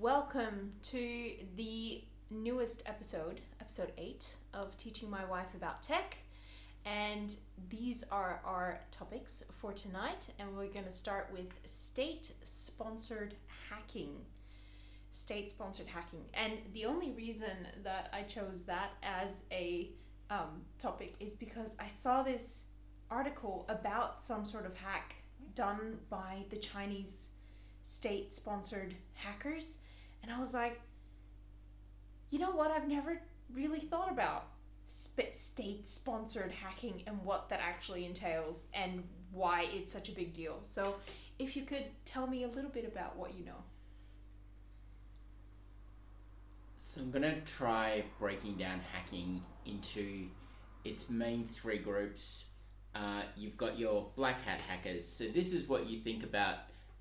welcome to the newest episode, episode 8 of Teaching My Wife About Tech. And these are our topics for tonight, and we're going to start with state sponsored hacking. State sponsored hacking. And the only reason that I chose that as a um, topic is because I saw this article about some sort of hack done by the Chinese state sponsored hackers. And I was like, you know what? I've never really thought about sp- state sponsored hacking and what that actually entails and why it's such a big deal. So, if you could tell me a little bit about what you know. So I'm gonna try breaking down hacking into its main three groups. Uh, you've got your black hat hackers. So this is what you think about,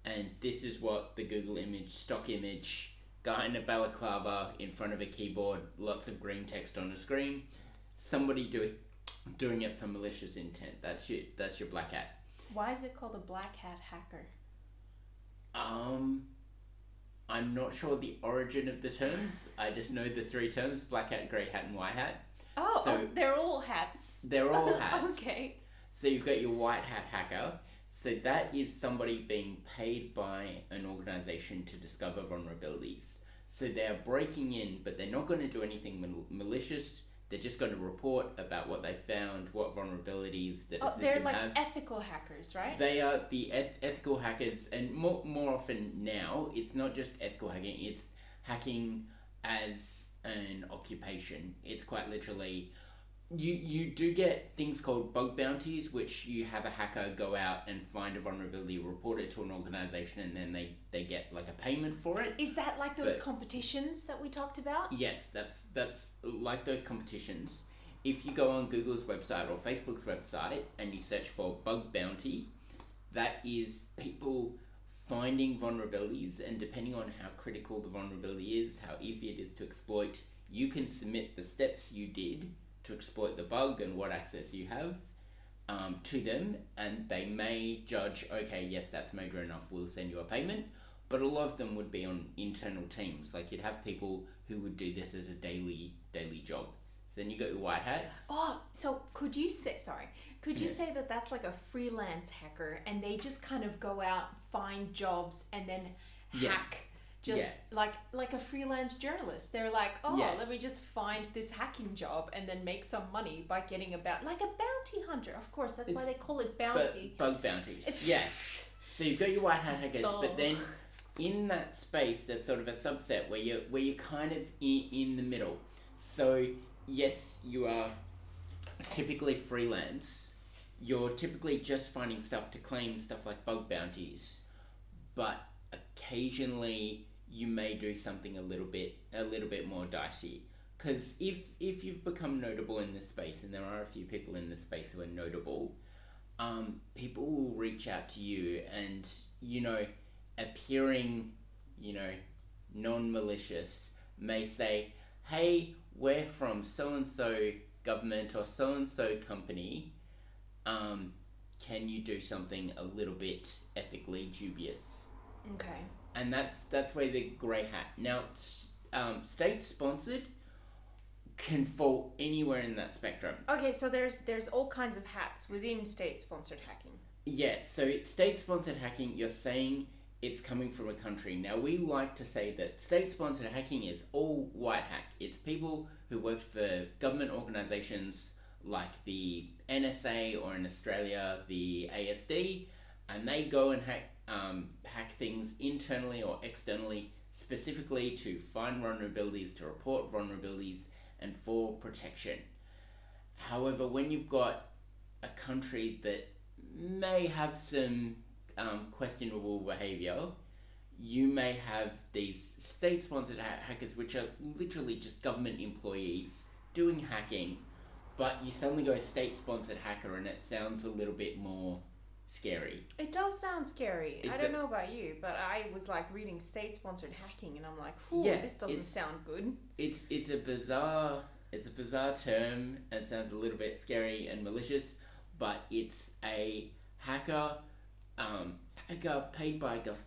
and this is what the Google image, stock image, guy in a balaclava in front of a keyboard, lots of green text on the screen. Somebody doing doing it for malicious intent. That's your that's your black hat. Why is it called a black hat hacker? Um, I'm not sure the origin of the terms. I just know the three terms: black hat, grey hat, and white hat. Oh, So- oh, they're all hats. They're all hats. okay. So you've got your white hat hacker. So that is somebody being paid by an organization to discover vulnerabilities. So they're breaking in, but they're not going to do anything mal- malicious. They're just going to report about what they found, what vulnerabilities that Oh, system they're like have. ethical hackers, right? They are the eth- ethical hackers, and more more often now, it's not just ethical hacking; it's hacking as an occupation. It's quite literally. You you do get things called bug bounties, which you have a hacker go out and find a vulnerability, report it to an organization, and then they, they get like a payment for it. Is that like those But- competitions that we talked about? Yes, that's that's like those competitions. If you go on Google's website or Facebook's website and you search for bug bounty, that is people finding vulnerabilities and depending on how critical the vulnerability is, how easy it is to exploit, you can submit the steps you did to exploit the bug and what access you have um, to them, and they may judge, okay, yes, that's major enough, we'll send you a payment. But a lot of them would be on internal teams. Like you'd have people who would do this as a daily daily job. So then you got your white hat. Oh, so could you say sorry? Could you Yeah. say that that's like a freelance hacker and they just kind of go out, find jobs and then Yeah. hack just Yeah. like like a freelance journalist. They're like, "Oh, Yeah. let me just find this hacking job and then make some money by getting about like a bounty hunter." Of course, that's why they call it bounty. bug bounties. yeah. So you've got your white hat hackers, Oh. but then in that space there's sort of a subset where you where you're kind of in, in the middle. So yes, you are typically freelance. You're typically just finding stuff to claim stuff like bug bounties, but occasionally you may do something a little bit a little bit more dicey. Because if if you've become notable in this space, and there are a few people in this space who are notable, um, people will reach out to you and you know appearing you know non-malicious may say hey we're from so and so government or so and so company um, can you do something a little bit ethically dubious okay. And that's that's where the grey hat now um, state sponsored can fall anywhere in that spectrum Okay, so there's there's all kinds of hats within state sponsored hacking. Yeah, so it's state-sponsored hacking. You're saying it's coming from a country. Now we like to say that state-sponsored hacking is all white hat. It's people who work for government organisations like the NSA or in Australia the ASD, and they go and hack um, hack things internally or externally, specifically to find vulnerabilities, to report vulnerabilities, and for protection. However, when you've got a country that may have some um, questionable behavior, you may have these state sponsored ha- hackers, which are literally just government employees doing hacking, but you suddenly go state sponsored hacker and it sounds a little bit more scary. It does sound scary. It I do- don't know about you, but I was like reading state sponsored hacking and I'm like, Ooh, Yeah, this doesn't sound good. It's it's a bizarre it's a bizarre term and sounds a little bit scary and malicious, but it's a hacker um, hacker paid by gov-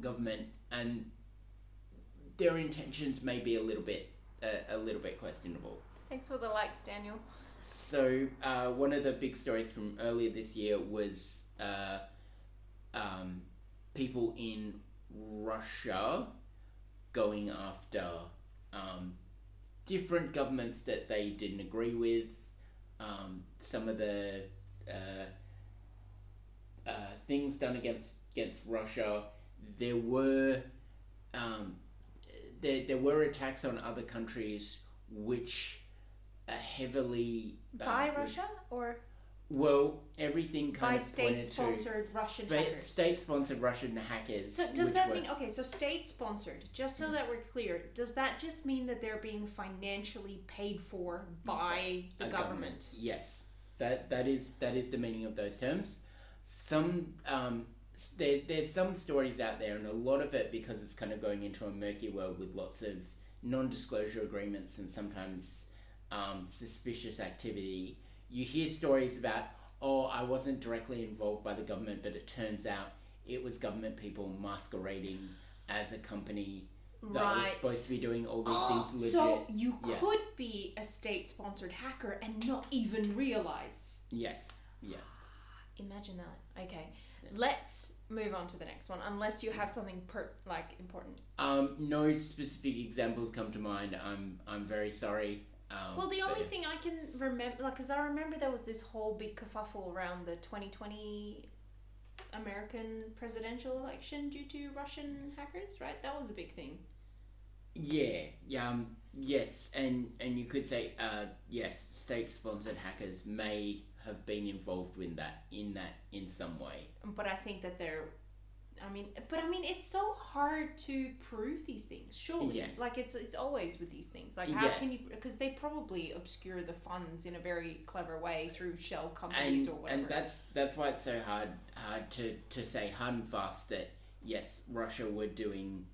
government and their intentions may be a little bit uh, a little bit questionable. Thanks for the likes, Daniel. So uh, one of the big stories from earlier this year was uh, um, people in Russia going after um, different governments that they didn't agree with. Um, some of the uh, uh, things done against against Russia. There were um, there, there were attacks on other countries which are heavily uh, By Russia or well, everything kind by of state-sponsored Russian spa- hackers? state-sponsored Russian hackers. So does that were- mean okay? So state-sponsored. Just so that we're clear, does that just mean that they're being financially paid for by the a government? Yes, that that is that is the meaning of those terms. Some um, there, there's some stories out there, and a lot of it because it's kind of going into a murky world with lots of non-disclosure agreements and sometimes um, suspicious activity. You hear stories about, oh, I wasn't directly involved by the government, but it turns out it was government people masquerading as a company that was supposed to be doing all these things legit. so you Yeah. could be a state-sponsored hacker and not even realize. yes, yeah. Imagine that. Okay, let's move on to the next one. Unless you have something per like important. Um, no specific examples come to mind. I'm I'm very sorry. Um, Well, the only thing I can remember, like, because I remember there was this whole big kerfuffle around the 2020 American presidential election due to Russian hackers, right? That was a big thing. Yeah, yeah, um, yes, and and you could say, uh, yes, state-sponsored hackers may have been involved in that in that in some way. But I think that they're, I mean, but I mean, it's so hard to prove these things. Surely, Yeah. like it's it's always with these things. Like, how Yeah. can you? Because they probably obscure the funds in a very clever way through shell companies And or whatever. and that's that's why it's so hard hard to to say hard and fast that yes, Russia were doing.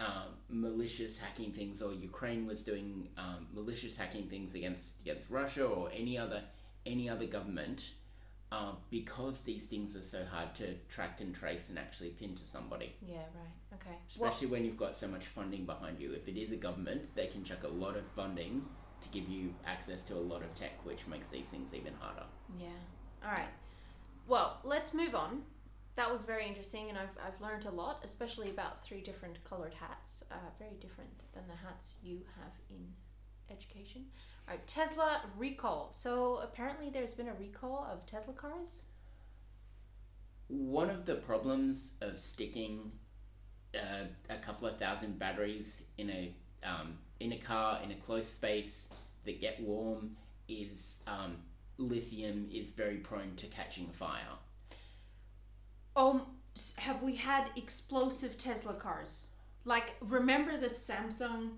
Um, malicious hacking things, or Ukraine was doing um, malicious hacking things against against Russia or any other any other government, uh, because these things are so hard to track and trace and actually pin to somebody. yeah, right. Okay. Especially when you've got so much funding behind you. If it is a government, they can chuck a lot of funding to give you access to a lot of tech, which makes these things even harder. Yeah. All right. Well, let's move on. That was very interesting, and I've, I've learned a lot, especially about three different colored hats. Uh, very different than the hats you have in education. Right, Tesla recall. So apparently, there's been a recall of Tesla cars. One of the problems of sticking uh, a couple of thousand batteries in a um, in a car in a closed space that get warm is um, lithium is very prone to catching fire. Um, have we had explosive Tesla cars? Like, remember the Samsung?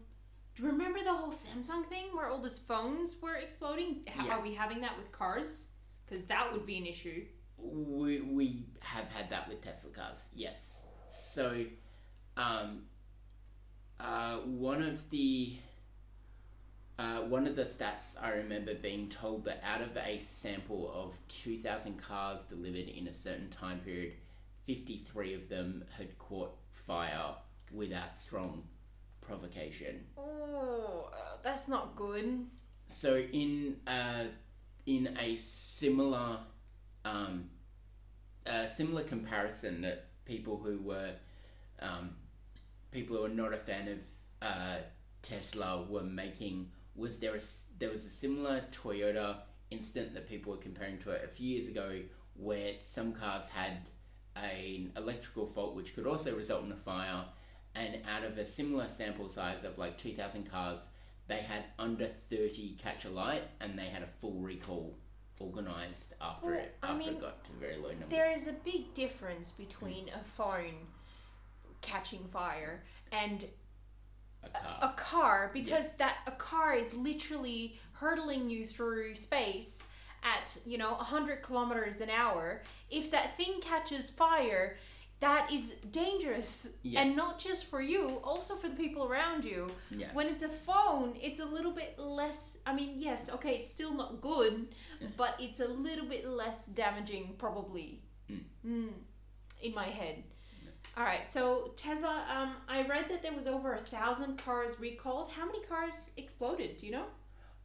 Do you remember the whole Samsung thing where all these phones were exploding? How, Yeah. Are we having that with cars? Because that would be an issue. We, we have had that with Tesla cars, yes. So, um, uh, one of the uh, one of the stats I remember being told that out of a sample of two thousand cars delivered in a certain time period, fifty three of them had caught fire without strong provocation. Oh, that's not good. So in uh, in a similar um, a similar comparison that people who were um, people who are not a fan of uh, Tesla were making was there a, there was a similar Toyota incident that people were comparing to it a few years ago where some cars had an electrical fault which could also result in a fire and out of a similar sample size of like 2000 cars they had under 30 catch a light and they had a full recall organized after Well, it I after mean, it got to very low numbers. There is a big difference between hmm. a phone catching fire and a car. a car because that a car is literally hurtling you through space at you know 100 kilometers an hour. If that thing catches fire that is dangerous Yes. and not just for you also for the people around you yeah when it's a phone it's a little bit less i mean yes okay it's still not good but it's a little bit less damaging probably Mm. Mm, in my head All right, so Tesla. Um, I read that there was over a thousand cars recalled. How many cars exploded? Do you know?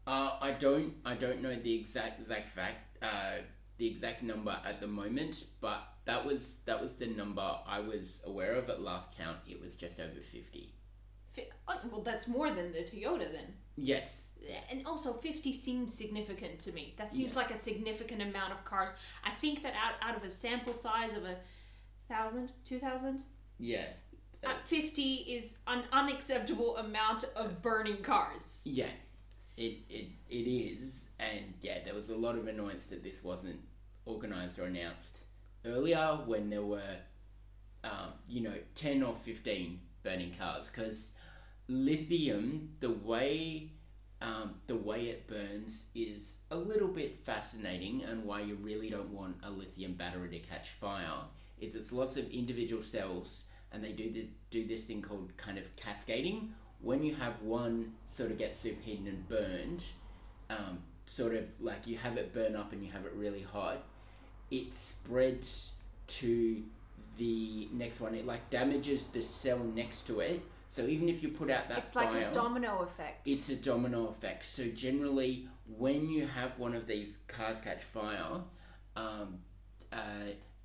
Uh, I don't I don't know the exact exact fact uh, the exact number at the moment, but that was that was the number I was aware of at last count. It was just over fifty. Fi- oh, well, that's more than the Toyota then. Yes. And also, 50 seems significant to me. That seems Yeah. like a significant amount of cars. I think that out, out of a sample size of a thousand, two thousand, Yeah. uh, 50 is an unacceptable amount of burning cars. Yeah. It, it it is, and yeah, there was a lot of annoyance that this wasn't organized or announced earlier when there were, um, you know, ten or fifteen burning cars because lithium, the way um, the way it burns is a little bit fascinating, and why you really don't want a lithium battery to catch fire is it's lots of individual cells, and they do the, do this thing called kind of cascading. When you have one sort of get superheated and burned, um, sort of like you have it burn up and you have it really hot, it spreads to the next one. It like damages the cell next to it. So even if you put out that It's fire, like a domino effect. it's a domino effect. So generally, when you have one of these cars catch fire, um, uh,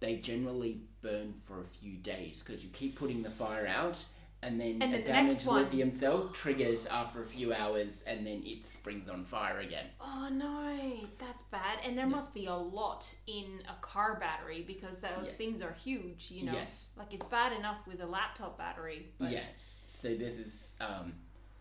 they generally burn for a few days because you keep putting the fire out, and then And a then the next damaged one- lithium cell triggers after a few hours, and then it springs on fire again. Oh no, that's bad. And there must be a lot in a car battery because those Yes. things are huge, you know. Yes. Like it's bad enough with a laptop battery. But Yeah. So this is um,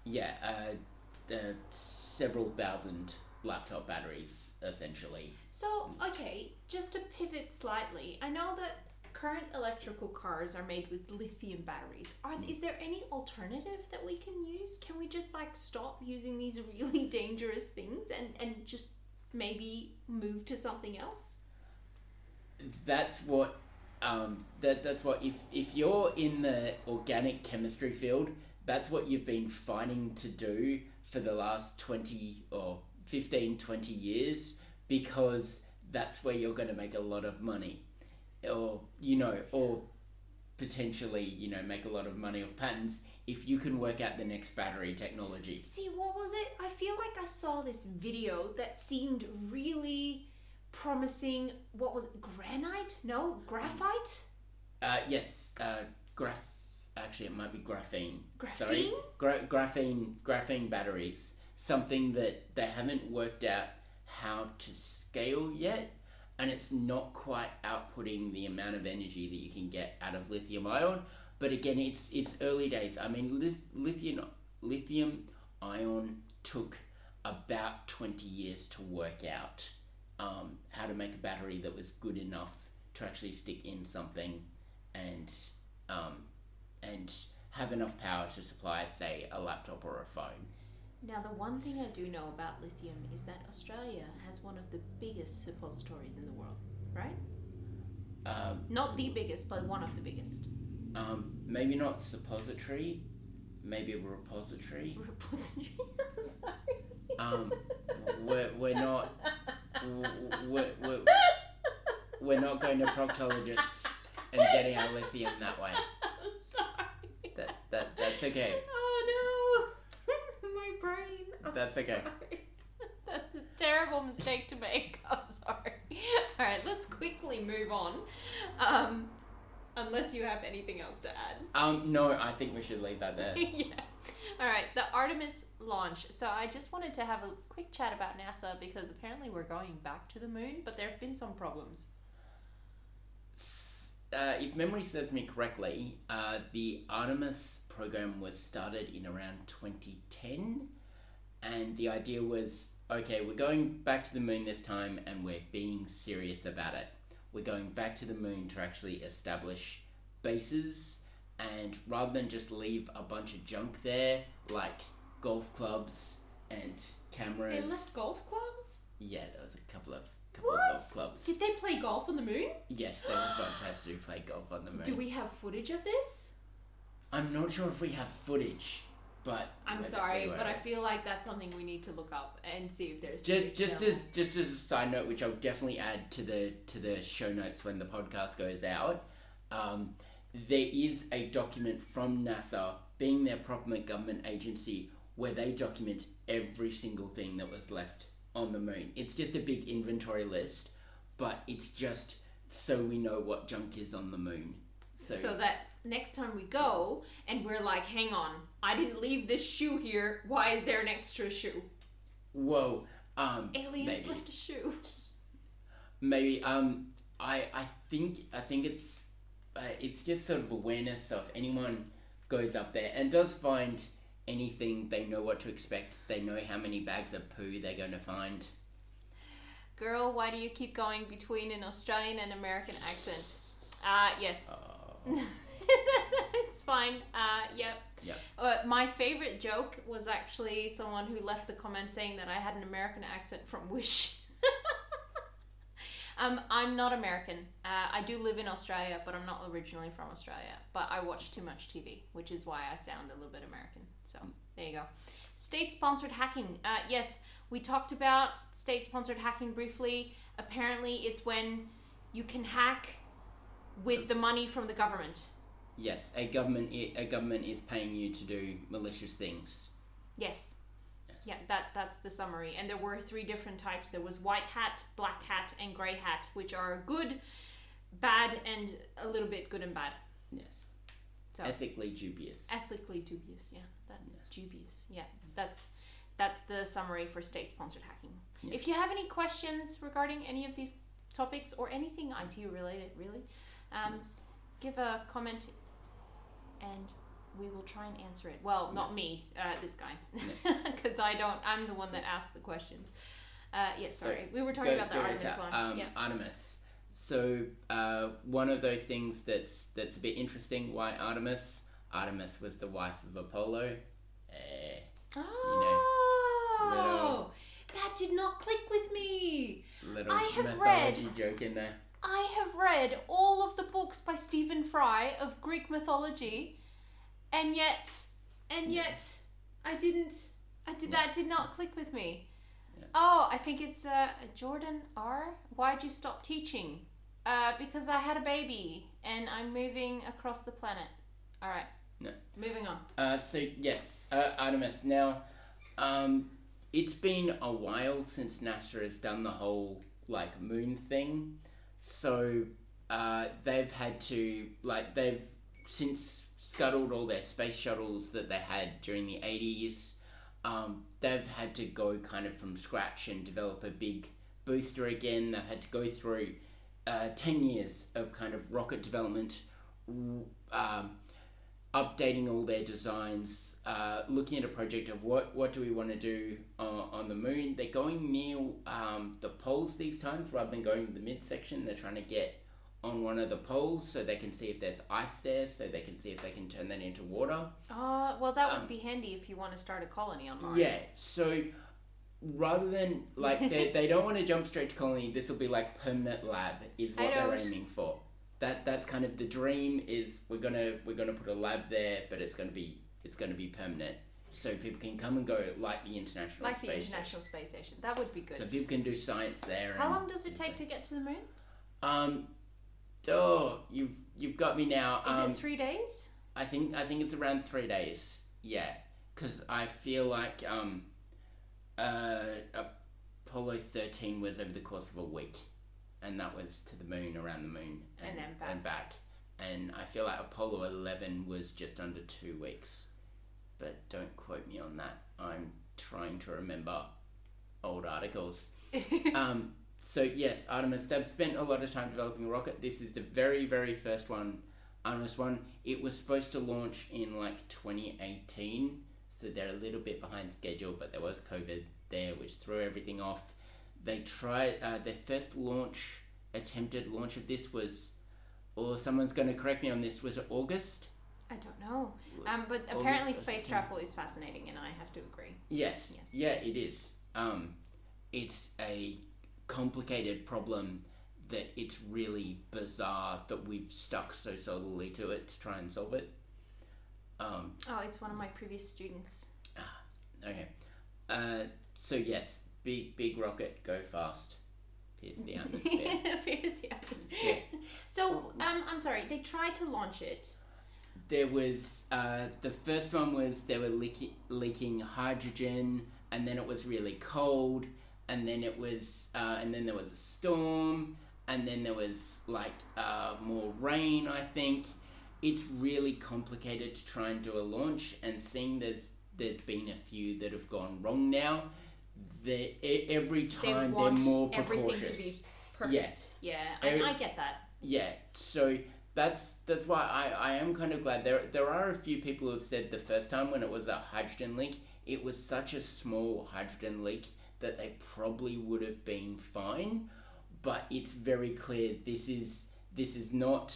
yeah, uh, uh, several thousand laptop batteries essentially. So, okay, just to pivot slightly, I know that current electrical cars are made with lithium batteries. Are Mm. is there any alternative that we can use? Can we just like stop using these really dangerous things and and just maybe move to something else? that's what um, that that's what if if you're in the organic chemistry field, that's what you've been fighting to do for the last 20 or 15 20 years because that's where you're going to make a lot of money or you know or potentially you know make a lot of money off patents if you can work out the next battery technology See, what was it? I feel like I saw this video that seemed really promising. What was it? Granite? No, graphite? Uh, yes, uh, graph. Actually, it might be graphene. Sorry, Graphene? Gra- graphene. Graphene batteries. Something that they haven't worked out how to scale yet, and it's not quite outputting the amount of energy that you can get out of lithium ion. But again, it's it's early days. I mean, lith- lithium lithium ion took about twenty years to work out um, how to make a battery that was good enough to actually stick in something and um, and have enough power to supply, say, a laptop or a phone. Now, the one thing I do know about lithium is that Australia has one of the biggest suppositories in the world, right? Um, Not the biggest, but one of the biggest. um, maybe not suppository, maybe a repository. Repository. Sorry. Um, we're, we're not we're, we're, we're not going to proctologists and getting our lithium that way. I'm sorry. That that that's okay. Oh no, my brain. I'm That's okay. That's a terrible mistake to make. I'm sorry. All right, let's quickly move on. Um, unless you have anything else to add. Um, no, I think we should leave that there. yeah. All right, the Artemis launch. So I just wanted to have a quick chat about NASA because apparently we're going back to the moon, but there have been some problems. Uh, if memory serves me correctly, uh, the Artemis program was started in around 2010, and the idea was okay, we're going back to the moon this time, and we're being serious about it. We're going back to the moon to actually establish bases, and rather than just leave a bunch of junk there, like golf clubs and cameras. They left golf clubs? Yeah, there was a couple of couple of golf clubs. Did they play golf on the moon? Yes, there was one person who played golf on the moon. Do we have footage of this? I'm not sure if we have footage, but I'm sorry, but I feel like that's something we need to look up and see if there's just just as just as a side note, which I'll definitely add to the to the show notes when the podcast goes out. Um, there is a document from NASA, being their proper government agency, where they document every single thing that was left on the moon. It's just a big inventory list, but it's just so we know what junk is on the moon. So, So that next time we go and we're like, hang on, I didn't leave this shoe here. Why is there an extra shoe? whoa, um, Aliens maybe. left a shoe. maybe um i i think i think it's uh, it's just sort of awareness so if anyone goes up there and does find anything they know what to expect they know how many bags of poo they're going to find Girl, why do you keep going between an Australian and American accent? Uh, yes. uh, it's fine. Uh, yep. Yeah. Uh, my favorite joke was actually someone who left the comment saying that I had an American accent from Wish. um, I'm not American. Uh, I do live in Australia, but I'm not originally from Australia. But I watch too much TV, which is why I sound a little bit American. So there you go. State sponsored hacking. Uh, yes, we talked about state sponsored hacking briefly. Apparently, it's when you can hack with the money from the government. Yes a government i- a government is paying you to do malicious things Yes. yes Yeah, that that's the summary. And there were three different types. There was white hat, black hat, and grey hat, which are good, bad, and a little bit good and bad. yes So ethically dubious ethically dubious. Yeah, that Yes. dubious. Yeah, that's that's the summary for state-sponsored hacking. Yeah. If you have any questions regarding any of these topics or anything IT related, really, um, Yes. give a comment, and we will try and answer it. Well, not me, uh, this guy, because I don't. I'm the one that asked the questions. Uh, yes, So, sorry. we were talking about the Artemis launch. um, yeah. Artemis. So uh, one of those things that's that's a bit interesting. Why Artemis? Artemis was the wife of Apollo. Eh, Oh, that did not click with me. little I have mythology read- joke in there. I have read all of the books by Stephen Fry of Greek mythology, and yet, and yet, I didn't. I did that did not click with me. Oh, I think it's uh, Jordan R. Why'd you stop teaching? Uh, because I had a baby and I'm moving across the planet. All right. No. Moving on. Uh, so yes, uh, Artemis. Now, um, it's been a while since NASA has done the whole like moon thing. So uh, they've had to like they've since scuttled all their space shuttles that they had during the eighties. Um, they've had to go kind of from scratch and develop a big booster again. They've had to go through uh, ten years of kind of rocket development. Um, updating all their designs, uh, looking at a project of what, what do we want to do uh, on the moon. They're going near um, the poles these times rather than going to the midsection. They're trying to get on one of the poles so they can see if there's ice there, so they can see if they can turn that into water. Uh, well, that would Um, be handy if you want to start a colony on Mars. Yeah, so rather than like they, they don't want to jump straight to colony, this will be like permanent lab is what they're aiming for. That that's kind of the dream is we're gonna we're gonna put a lab there, but it's gonna be it's gonna be permanent, so people can come and go like the international Like the space International Space Station. That would be good. So people can do science there. How long does it take so- to get to the moon? Um, oh, you've you've got me now. Is um, it three days? I think I think it's around three days. Yeah, because I feel like um, uh, Apollo thirteen was over the course of a week, and that was to the moon, around the moon, And then back. and back. And I feel like Apollo eleven was just under two weeks, but don't quote me on that. I'm trying to remember old articles. um, so yes, Artemis. They've spent a lot of time developing a rocket. This is the very, very first one. Artemis one. It was supposed to launch in like 2018, so they're a little bit behind schedule. But there was COVID there, which threw everything off. They tried uh, their first launch, attempted launch of this was, or someone's going to correct me on this. Was it August? I don't know. Um, but August apparently space travel is fascinating, and I have to agree. Yes. Yes. Yeah, it is. Um, it's a complicated problem that it's really bizarre that we've stuck so solidly to it to try and solve it. Um, Oh, it's one of my previous students. Ah, okay. Uh, so yes, big big rocket, go fast. pierce the atmosphere. Pierce the atmosphere. Yeah. So, um, I'm sorry. They tried to launch it. there was uh, the first one was they were leaking, leaking hydrogen and then it was really cold and then it was uh, and then there was a storm and then there was like uh, more rain i think it's really complicated to try and do a launch and seeing there's there's been a few that have gone wrong now they, every time want they're more everything precautious to be perfect. Yeah, Every- I, I get that. yeah, so that's that's why I, I am kind of glad there there are a few people who have said the first time when it was a hydrogen leak, it was such a small hydrogen leak that they probably would have been fine, but it's very clear this is this is not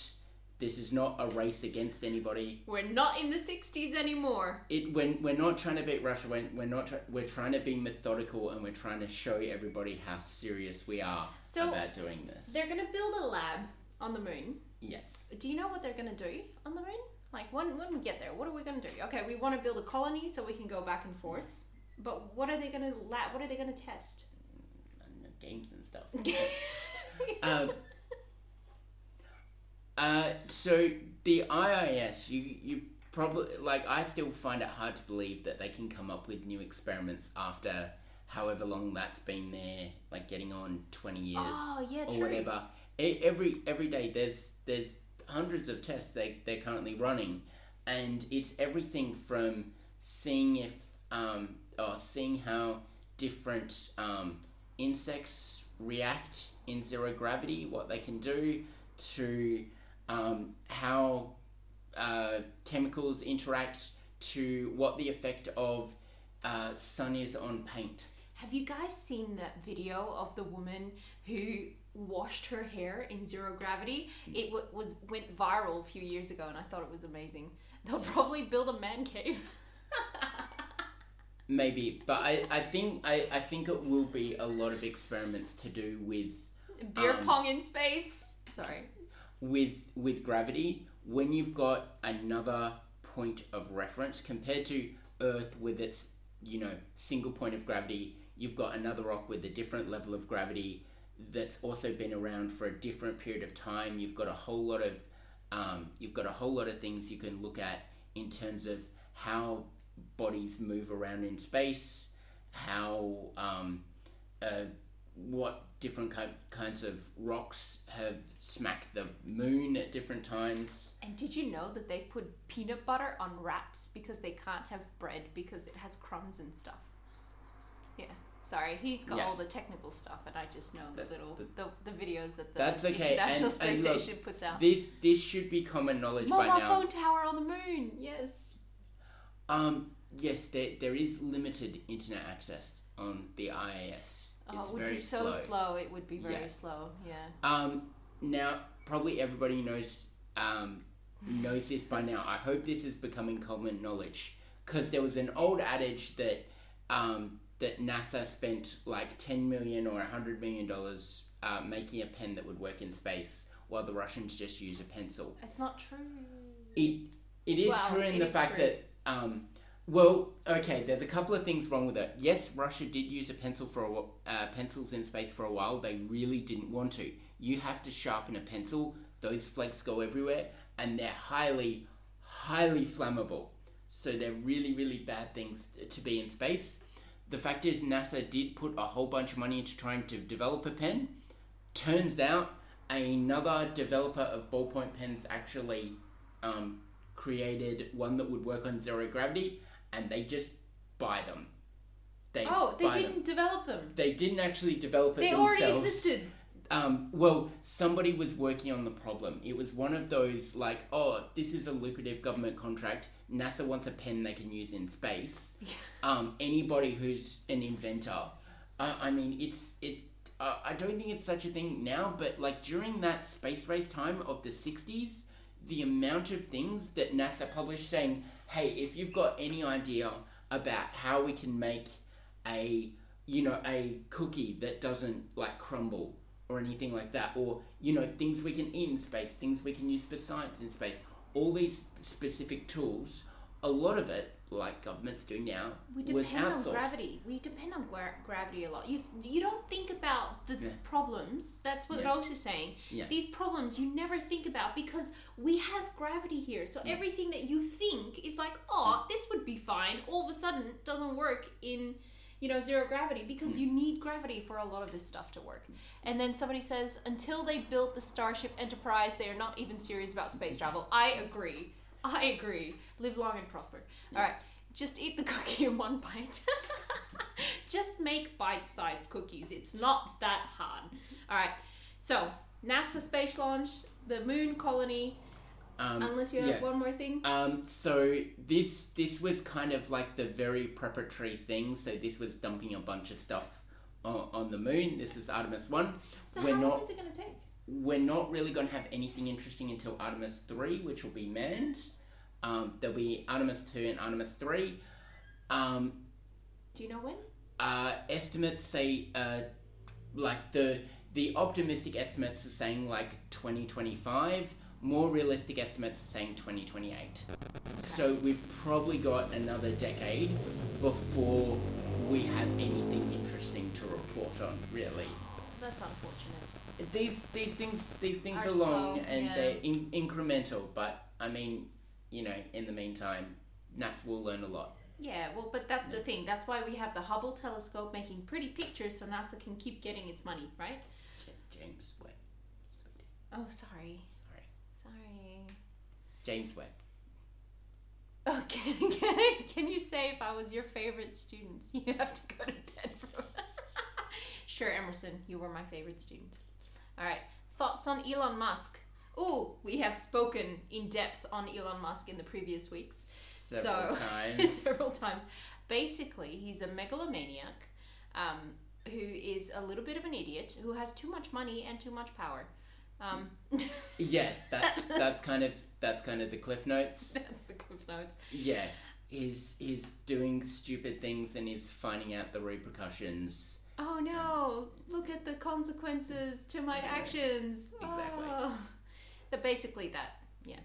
this is not a race against anybody. We're not in the 60s anymore. It when we're not trying to beat Russia, we're, we're not try, we're trying to be methodical and we're trying to show everybody how serious we are So, about doing this. They're going to build a lab on the moon. Yes. Do you know what they're going to do on the moon? Like, when, when we get there, what are we going to do? Okay, we want to build a colony so we can go back and forth. But what are they going to lab? What are they going to test? and games and stuff. um, uh, so the IIS, you you probably like I still find it hard to believe that they can come up with new experiments after however long that's been there, like getting on twenty years Oh, yeah, or true. whatever. E- Every every day there's there's hundreds of tests they they're currently running, and it's everything from seeing if um, or seeing how different um, insects react in zero gravity, what they can do, to um, how uh, chemicals interact, to what the effect of uh, sun is on paint. Have you guys seen that video of the woman who washed her hair in zero gravity? It w- was went viral a few years ago, and I thought it was amazing. They'll probably build a man cave. Maybe, but I, I think I, I think it will be a lot of experiments to do with Beer Um, pong in space. Sorry. With with gravity when you've got another point of reference compared to earth with its you know single point of gravity you've got another rock with a different level of gravity that's also been around for a different period of time. You've got a whole lot of um, you've got a whole lot of things you can look at in terms of how bodies move around in space how um, what different ki- kinds of rocks have smacked the moon at different times. And did you know that they put peanut butter on wraps because they can't have bread because it has crumbs and stuff? Yeah. Sorry, he's got Yeah. all the technical stuff, and I just know the That- little the, the videos that the That's okay, International and- Space and look, Station puts out. This this should be common knowledge by Mobile now. phone tower on the moon. Yes. Um, yes, there, there is limited internet access on the IAS. Oh, it would be so slow. It would be very Yeah. slow. Yeah. Um, now probably everybody knows um, knows this by now. I hope this is becoming common knowledge because there was an old adage that um, that NASA spent like ten million or hundred million dollars uh, making a pen that would work in space, while the Russians just use a pencil. It's not true. It it is Well, true in the fact true. that um, well, okay, there's a couple of things wrong with it. Yes, Russia did use a pencil for a, uh, pencils in space for a while. They really didn't want to. You have to sharpen a pencil; those flakes go everywhere, and they're highly, highly flammable. So they're really, really bad things to be in space. The fact is, NASA did put a whole bunch of money into trying to develop a pen. Turns out, another developer of ballpoint pens actually um, created one that would work on zero gravity, and they just buy them. They Oh, they didn't develop them. They didn't actually develop it They themselves. already existed. Um, well, somebody was working on the problem. It was one of those like, oh, this is a lucrative government contract. NASA wants a pen they can use in space. Um, anybody who's an inventor, uh, I mean, it's it. Uh, I don't think it's such a thing now, but like during that space race time of the '60s, the amount of things that NASA published saying, "Hey, if you've got any idea about how we can make a you know a cookie that doesn't like crumble or anything like that or you know things we can eat in space things we can use for science in space all these specific tools a lot of it like governments do now, we was depend on gravity. We depend on gra- gravity a lot. You you don't think about the Yeah. problems. That's what Yeah. Rose is saying. Yeah. These problems you never think about because we have gravity here. So everything that you think is like, oh, this would be fine. All of a sudden, doesn't work in you know zero gravity because you need gravity for a lot of this stuff to work. And then somebody says, until they built the Starship Enterprise, they are not even serious about space travel. I agree. I agree. Live long and prosper. All right. Just eat the cookie in one bite. Just make bite sized cookies. It's not that hard. All right. So, NASA space launch, the moon colony, Um, unless you have yeah. one more thing. Um, so this this was kind of like the very preparatory thing. So this was dumping a bunch of stuff on, on the moon. This is Artemis one. So, we're how not- long is it going to take? We're not really going to have anything interesting until Artemis three, which will be manned. Um, there'll be Artemis two and Artemis three. Um, Do you know when? uh, estimates say uh, like the the optimistic estimates are saying like 2025 more realistic estimates are saying 2028 so we've probably got another decade before we have anything interesting to report on really That's unfortunate. These these things these things Are are, long slow, and yeah. they're in, incremental but i mean you know in the meantime nasa will learn a lot Yeah, well, but that's the thing. That's why we have the Hubble telescope making pretty pictures so NASA can keep getting its money, right? J- james webb Oh, sorry. sorry Sorry. james webb Oh, can, can, can you say if I was your favorite student? You have to go to bed. Bro. sure, Emerson, you were my favorite student. All right, thoughts on Elon Musk? Oh, we have spoken in depth on Elon Musk in the previous weeks. several So- times. several times. Basically, he's a megalomaniac um, who is a little bit of an idiot who has too much money and too much power. Um, yeah, that's that's kind of that's kind of the cliff notes. that's the cliff notes. Yeah, he's he's doing stupid things and he's finding out the repercussions. Oh no! Look at the consequences to my actions. exactly. Oh. The basically that. Yeah.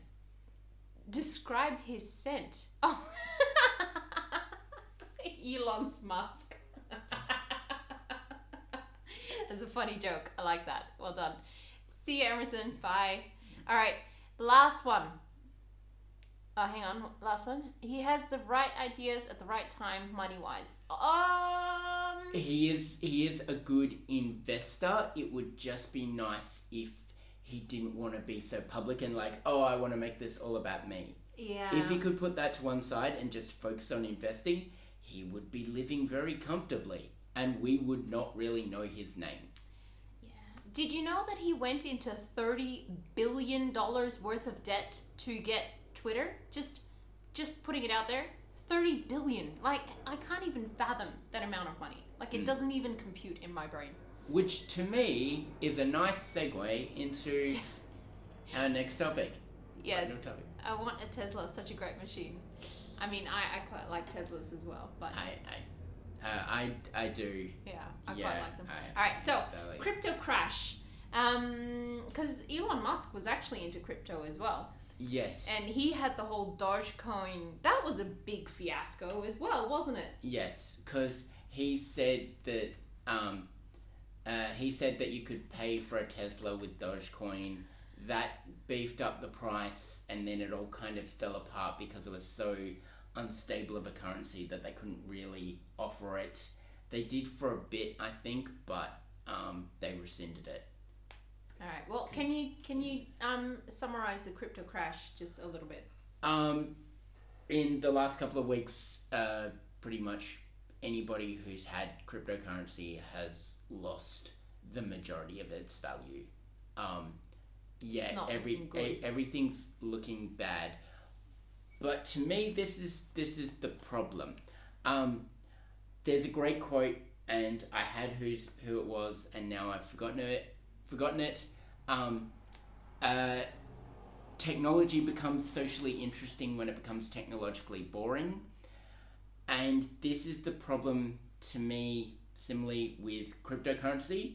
Describe his scent. Oh. Elon's Musk. That's a funny joke. I like that. Well done. See you, Emerson. Bye. All right. Last one. Oh, hang on. Last one. He has the right ideas at the right time, money wise. Um. He is he is a good investor. It would just be nice if he didn't want to be so public and like, oh, I want to make this all about me. Yeah. If he could put that to one side and just focus on investing, he would be living very comfortably, and we would not really know his name. Yeah. Did you know that he went into thirty billion dollars worth of debt to get Twitter? Just, just putting it out there. Thirty billion. Like I can't even fathom that amount of money. Like it doesn't even compute in my brain. Which to me is a nice segue into our next topic. Yes. Topic. I want a Tesla. Such a great machine. I mean, I, I quite like Teslas as well, but I I, uh, I I do. yeah, I yeah, quite like them. I- All right, so crypto crash. Um, because Elon Musk was actually into crypto as well. Yes. And he had the whole Dogecoin. That was a big fiasco as well, wasn't it? yes, because he said that um, uh, he said that you could pay for a Tesla with Dogecoin. That beefed up the price, and then it all kind of fell apart because it was so unstable of a currency that they couldn't really offer it. They did for a bit, I think, but um, they rescinded it. All right. Well, can you can you um summarize the crypto crash just a little bit? Um, in the last couple of weeks, uh, pretty much anybody who's had cryptocurrency has lost the majority of its value. Um, yeah, every looking everything's looking bad. But to me, this is this is the problem. Um, there's a great quote, and I had who's who it was, and now I've forgotten it. Forgotten it. Um, uh, technology becomes socially interesting when it becomes technologically boring. And this is the problem to me, similarly with cryptocurrency.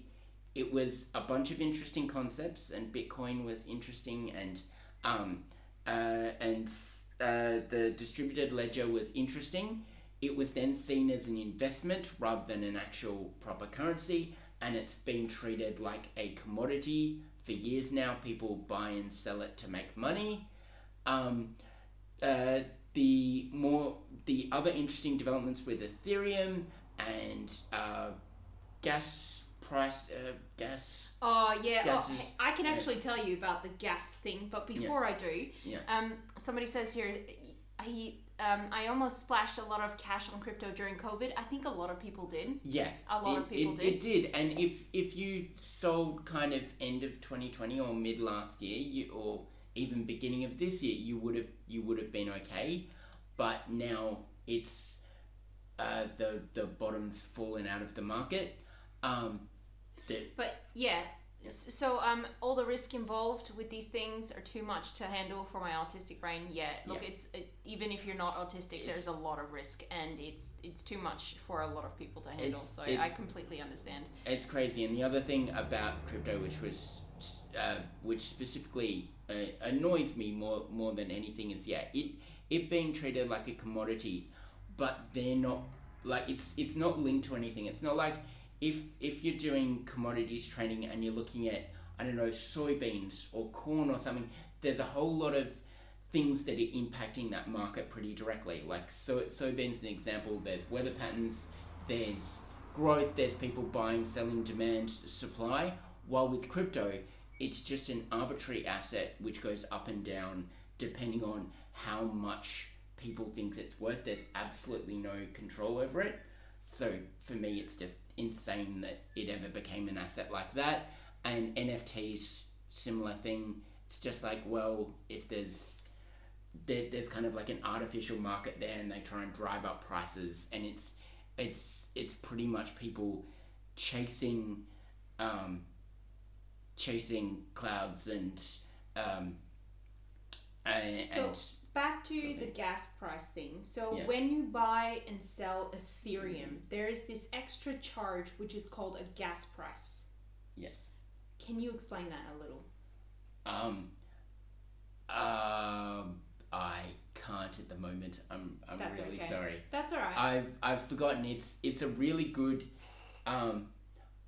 It was a bunch of interesting concepts, and Bitcoin was interesting, and um, uh, and uh, the distributed ledger was interesting. It was then seen as an investment rather than an actual proper currency, and it's been treated like a commodity for years now. People buy and sell it to make money. Um, uh, the more the other interesting developments with Ethereum and uh, gas price uh, gas Oh yeah, oh, I can yeah. actually tell you about the gas thing, but before I do, Yeah. um, somebody says here he um, I almost splashed a lot of cash on crypto during COVID. I think a lot of people did. Yeah, A lot it, of people it, did. It did, and if if you sold kind of end of twenty twenty or mid last year, you or even beginning of this year, you would have you would have been okay. But now it's uh, the the bottom's fallen out of the market. Um, the, But yeah, so um, all the risk involved with these things are too much to handle for my autistic brain. Yeah, look, Yeah. it's it, even if you're not autistic, there's a lot of risk, and it's it's too much for a lot of people to handle. So it- I completely understand. It's crazy, and the other thing about crypto, which was, uh, which specifically uh, annoys me more more than anything, is yeah, it it being treated like a commodity, but they're not like it's it's not linked to anything. It's not like if if you're doing commodities trading and you're looking at I don't know soybeans or corn or something, there's a whole lot of things that are impacting that market pretty directly. Like so, soybeans, an example. There's weather patterns. There's growth. There's people buying, selling, demand, supply. While with crypto, it's just an arbitrary asset which goes up and down depending on how much people think it's worth. There's absolutely no control over it. So for me, it's just insane that it ever became an asset like that. And NFTs, similar thing. It's just like, well, if there's there, there's kind of like an artificial market there, and they try and drive up prices, and it's it's it's pretty much people chasing um, chasing clouds and um, and, So- and Back to Okay. the gas price thing. So Yeah. when you buy and sell Ethereum, there is this extra charge which is called a gas price. yes. Can you explain that a little? Um, um, I can't at the moment. I'm, I'm That's really okay. sorry. That's all right. I've, I've forgotten. It's, it's a really good. Um,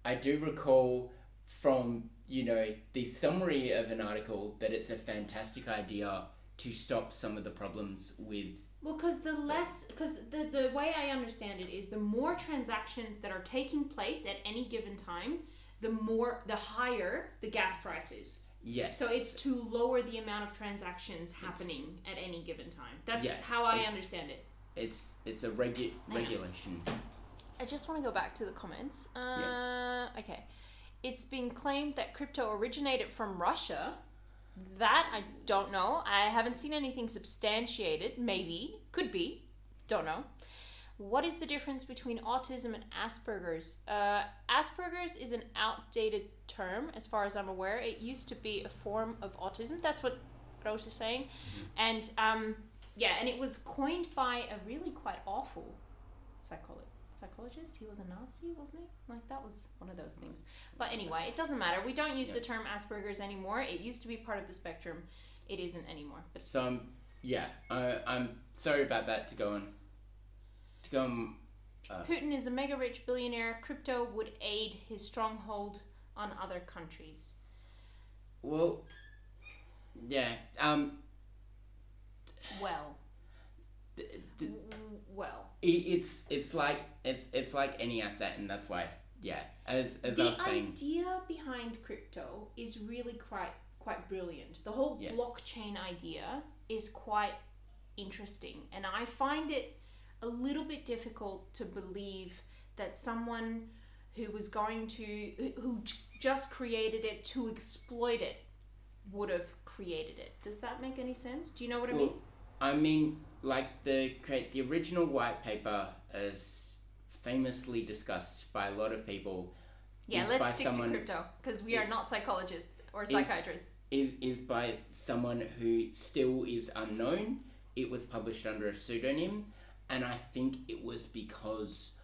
I do recall from you know the summary of an article that it's a fantastic idea to stop some of the problems with. Well, because the less, because the, the way I understand it is the more transactions that are taking place at any given time, the more, the higher the gas price is. Yes. So it's to lower the amount of transactions happening at any given time. That's Yeah, how I understand it. it's it's a regu- regulation. I just want to go back to the comments. Uh, Okay. It's been claimed that crypto originated from Russia. That I don't know. I haven't seen anything substantiated. Maybe. Could be. Don't know. What is the difference between autism and Asperger's? Uh, Asperger's is an outdated term, as far as I'm aware. It used to be a form of autism. That's what Rose is saying. And um, yeah, and it was coined by a really quite awful psycholo- psychologist. He was a Nazi, wasn't he? Like that was one of those things. But anyway, it doesn't matter. We don't use the term Asperger's anymore. It used to be part of the spectrum. It isn't anymore. But So I'm yeah. I, I'm sorry about that. To go on. To go on. Putin is a mega rich billionaire. Crypto would aid his stronghold on other countries. Well. Yeah. Um. Well, th- th- well. it, it's it's like it's it's like any asset, and that's why yeah. As as I the was saying. idea behind crypto is really quite quite brilliant. The whole Yes. blockchain idea is quite interesting, and I find it a little bit difficult to believe that someone who was going to who- who just created it to exploit it would have created it. Does that make any sense? Do you know what I mean? I mean, like the the original white paper is famously discussed by a lot of people. Yeah, is by let's stick someone- to crypto because we are not psychologists or psychiatrists. Is, is by someone who still is unknown. It was published under a pseudonym, and I think it was because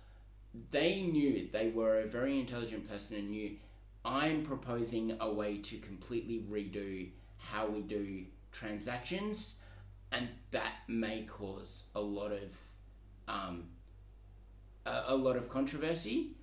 they knew they were a very intelligent person and knew I'm proposing a way to completely redo how we do transactions. And that may cause a lot of um, a, a lot of controversy.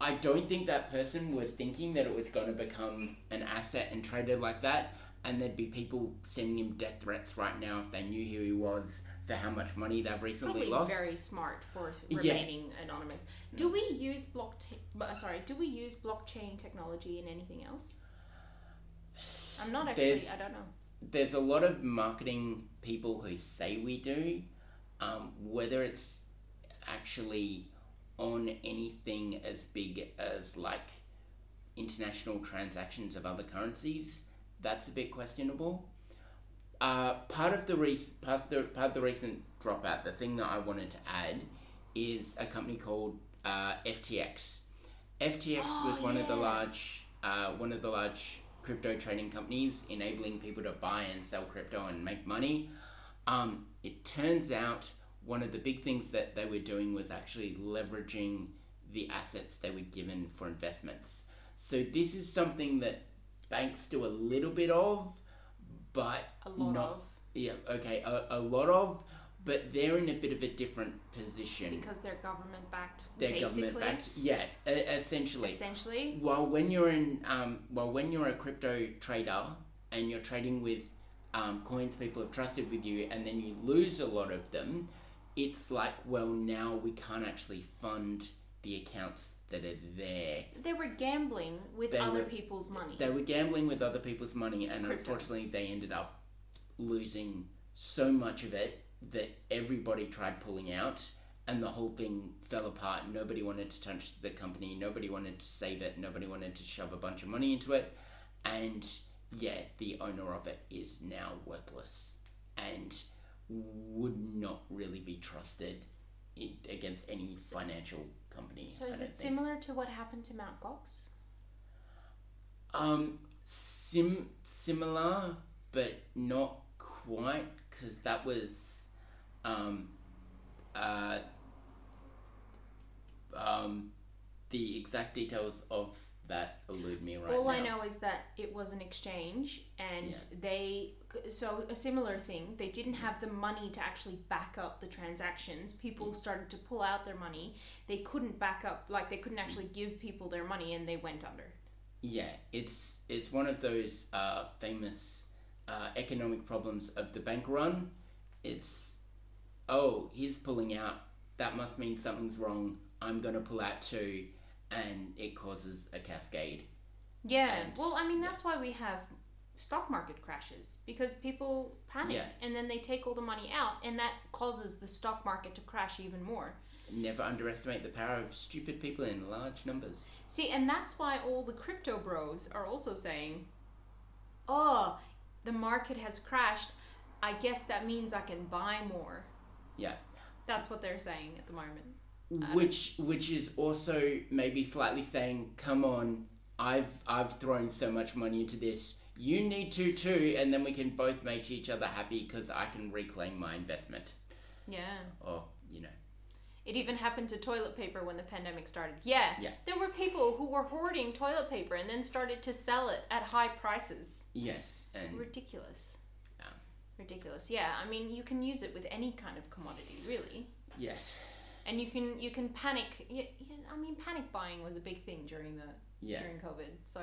I don't think that person was thinking that it was going to become an asset and traded like that, and there'd be people sending him death threats right now if they knew who he was for how much money they've recently Probably lost. very smart for Yeah. remaining anonymous. Do we use blockchain? Sorry, do we use blockchain technology in anything else? I'm not actually. There's- I don't know. There's a lot of marketing people who say we do, um, whether it's actually on anything as big as like international transactions of other currencies, that's a bit questionable. Uh, part of the rec- part the, part of the recent dropout, the thing that I wanted to add, is a company called uh, FTX. FTX was Oh, one of the large uh, one of the large crypto trading companies, enabling people to buy and sell crypto and make money. Um, it turns out one of the big things that they were doing was actually leveraging the assets they were given for investments. So this is something that banks do a little bit of, but A lot not, of yeah, okay, a, a lot of, but they're in a bit of a different position. because they're government backed. they're government backed, yeah, essentially. Essentially, Well, when you're in, um, well, when you're a crypto trader and you're trading with um, coins people have trusted with you, and then you lose a lot of them, it's like, well, now we can't actually fund the accounts that are there. they were gambling with They other were- people's money. They were gambling with other people's money, and Crypto. unfortunately, they ended up losing so much of it that everybody tried pulling out, and the whole thing fell apart. Nobody wanted to touch the company, nobody wanted to save it, nobody wanted to shove a bunch of money into it, and yeah, the owner of it is now worthless and would not really be trusted in, against any financial company. so is it think. similar to what happened to Mount Gox? Um, sim similar, but not quite, because that was, um, uh, um, the exact details of that elude me right All now. I know is that it was an exchange, and Yeah. they so a similar thing. They didn't have the money to actually back up the transactions. People started to pull out their money. They couldn't back up, like they couldn't actually give people their money, and they went under. Yeah, it's it's one of those uh, famous uh, economic problems of the bank run. It's oh he's pulling out. That must mean something's wrong. I'm gonna pull out too, and it causes a cascade. Yeah. And- well, I mean that's why we have stock market crashes because people panic Yeah. and then they take all the money out, and that causes the stock market to crash even more. Never underestimate the power of stupid people in large numbers. See, and that's why all the crypto bros are also saying, "Oh, the market has crashed. I guess that means I can buy more." Yeah. That's what they're saying at the moment. Which which is also maybe slightly saying, "Come on, I've I've thrown so much money into this. You need to too, and then we can both make each other happy because I can reclaim my investment." Yeah. Or you know, It even happened to toilet paper when the pandemic started. Yeah. Yeah. There were people who were hoarding toilet paper and then started to sell it at high prices. yes, and Ridiculous. Ridiculous. Yeah, I mean, you can use it with any kind of commodity, really. yes, And you can you can panic. Yeah, yeah, I mean, panic buying was a big thing during the yeah, during COVID. So,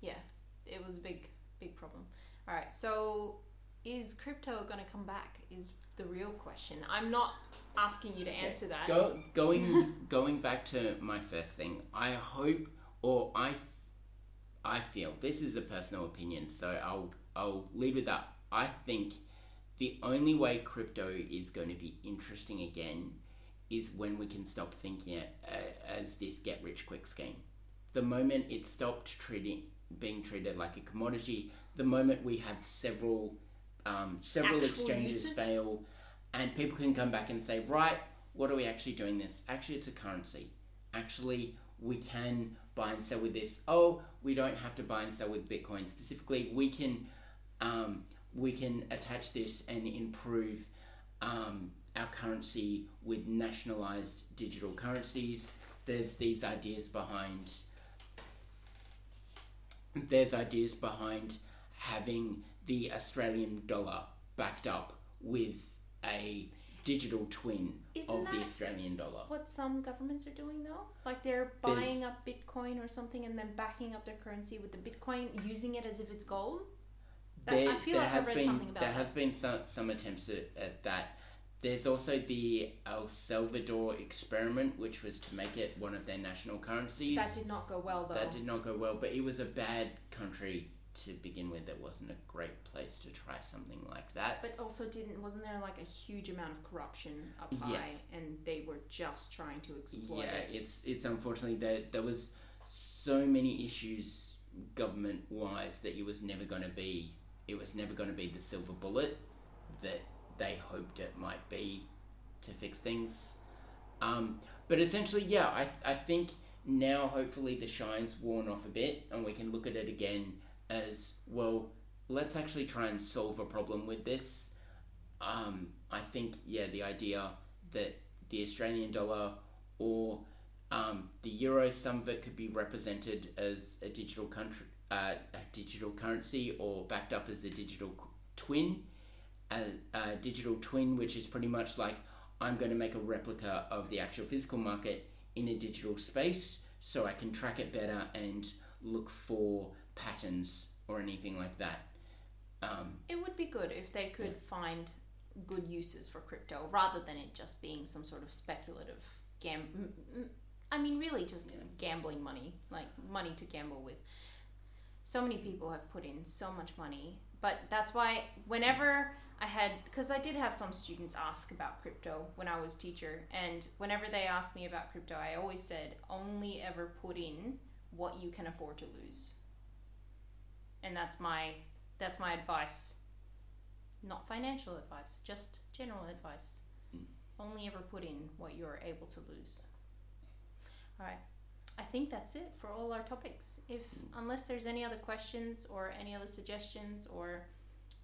yeah, it was a big, big problem. All right, so is crypto going to come back? Is the real question. I'm not asking you to answer that. Go, going going back to my first thing, I hope or I, f- I feel this is a personal opinion, so I'll I'll lead with that. I think the only way crypto is going to be interesting again is when we can stop thinking it as this get rich quick scheme. The moment it stopped treating being treated like a commodity, the moment we had several um, several Actual exchanges uses? fail, and people can come back and say, right, what are we actually doing this? Actually, it's a currency. Actually, we can buy and sell with this. Oh, we don't have to buy and sell with Bitcoin specifically. We can, um, we can attach this and improve um, our currency with nationalized digital currencies. There's these ideas behind. There's ideas behind having the Australian dollar backed up with a digital twin Isn't of the Australian dollar. what some governments are doing though? Like they're There's- buying up Bitcoin or something and then backing up their currency with the Bitcoin, using it as if it's gold. There, I feel there like has been there that. has been some some attempts at, at that. There's also the El Salvador experiment, which was to make it one of their national currencies. That did not go well though. That did not go well, but it was a bad country to begin with. It wasn't a great place to try something like that. But also didn't wasn't there like a huge amount of corruption up high Yes. and they were just trying to exploit yeah, it. it's it's unfortunately there there was so many issues government wise that it was never going to be it was never going to be the silver bullet that they hoped it might be to fix things. Um, but essentially, yeah, I I think now hopefully the shine's worn off a bit and we can look at it again as well. Let's actually try and solve a problem with this. Um, I think yeah, the idea that the Australian dollar or um, the euro, some of it could be represented as a digital country, uh, a digital currency, or backed up as a digital twin, a, a digital twin, which is pretty much like I'm going to make a replica of the actual physical market in a digital space, so I can track it better and look for patterns or anything like that. Um, It would be good if they could find good uses for crypto rather than it just being some sort of speculative gam. I mean, really, just gambling money, like money to gamble with. So many people have put in so much money, but that's why whenever I had, because I did have some students ask about crypto when I was teacher, and whenever they asked me about crypto, I always said only ever put in what you can afford to lose. And that's my that's my advice not financial advice, just general advice. Hmm. Only ever put in what you're able to lose. All right. I think that's it for all our topics. If unless there's any other questions or any other suggestions or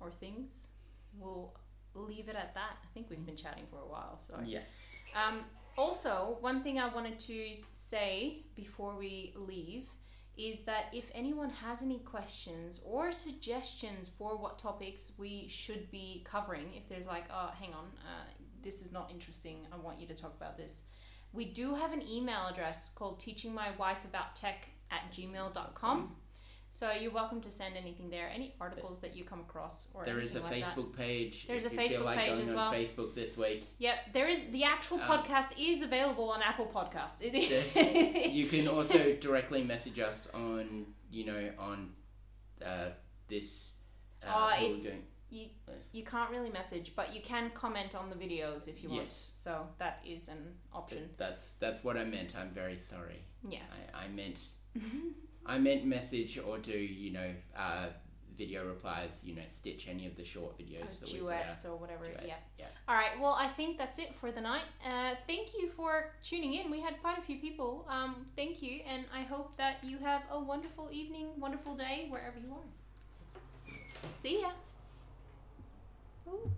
or things, we'll leave it at that. I think we've been chatting for a while, so yes. um, also, one thing I wanted to say before we leave is that if anyone has any questions or suggestions for what topics we should be covering, if there's like, oh, hang on, uh, this is not interesting, I want you to talk about this, we do have an email address called teachingmywifeabouttech at gmail.com. So you're welcome to send anything there, any articles that you come across or There is a like that. Facebook page. There's if a you feel Facebook like page going as on well. Facebook this week. Yep, there is the actual Um, podcast is available on Apple Podcast. It is. Yes. you can also directly message us on you know on uh, this. Uh, Uh, it's-. You you can't really message, but you can comment on the videos if you want. Yes. So that is an option. That's that's what I meant. I'm very sorry. Yeah. I, I meant I meant message or do you know uh, video replies. You know, stitch any of the short videos Or that we put out. duets or whatever. Duet, Yeah. yeah. All right. Well, I think that's it for the night. Uh, thank you for tuning in. We had quite a few people. Um, thank you, and I hope that you have a wonderful evening, wonderful day wherever you are. See ya. Ooh.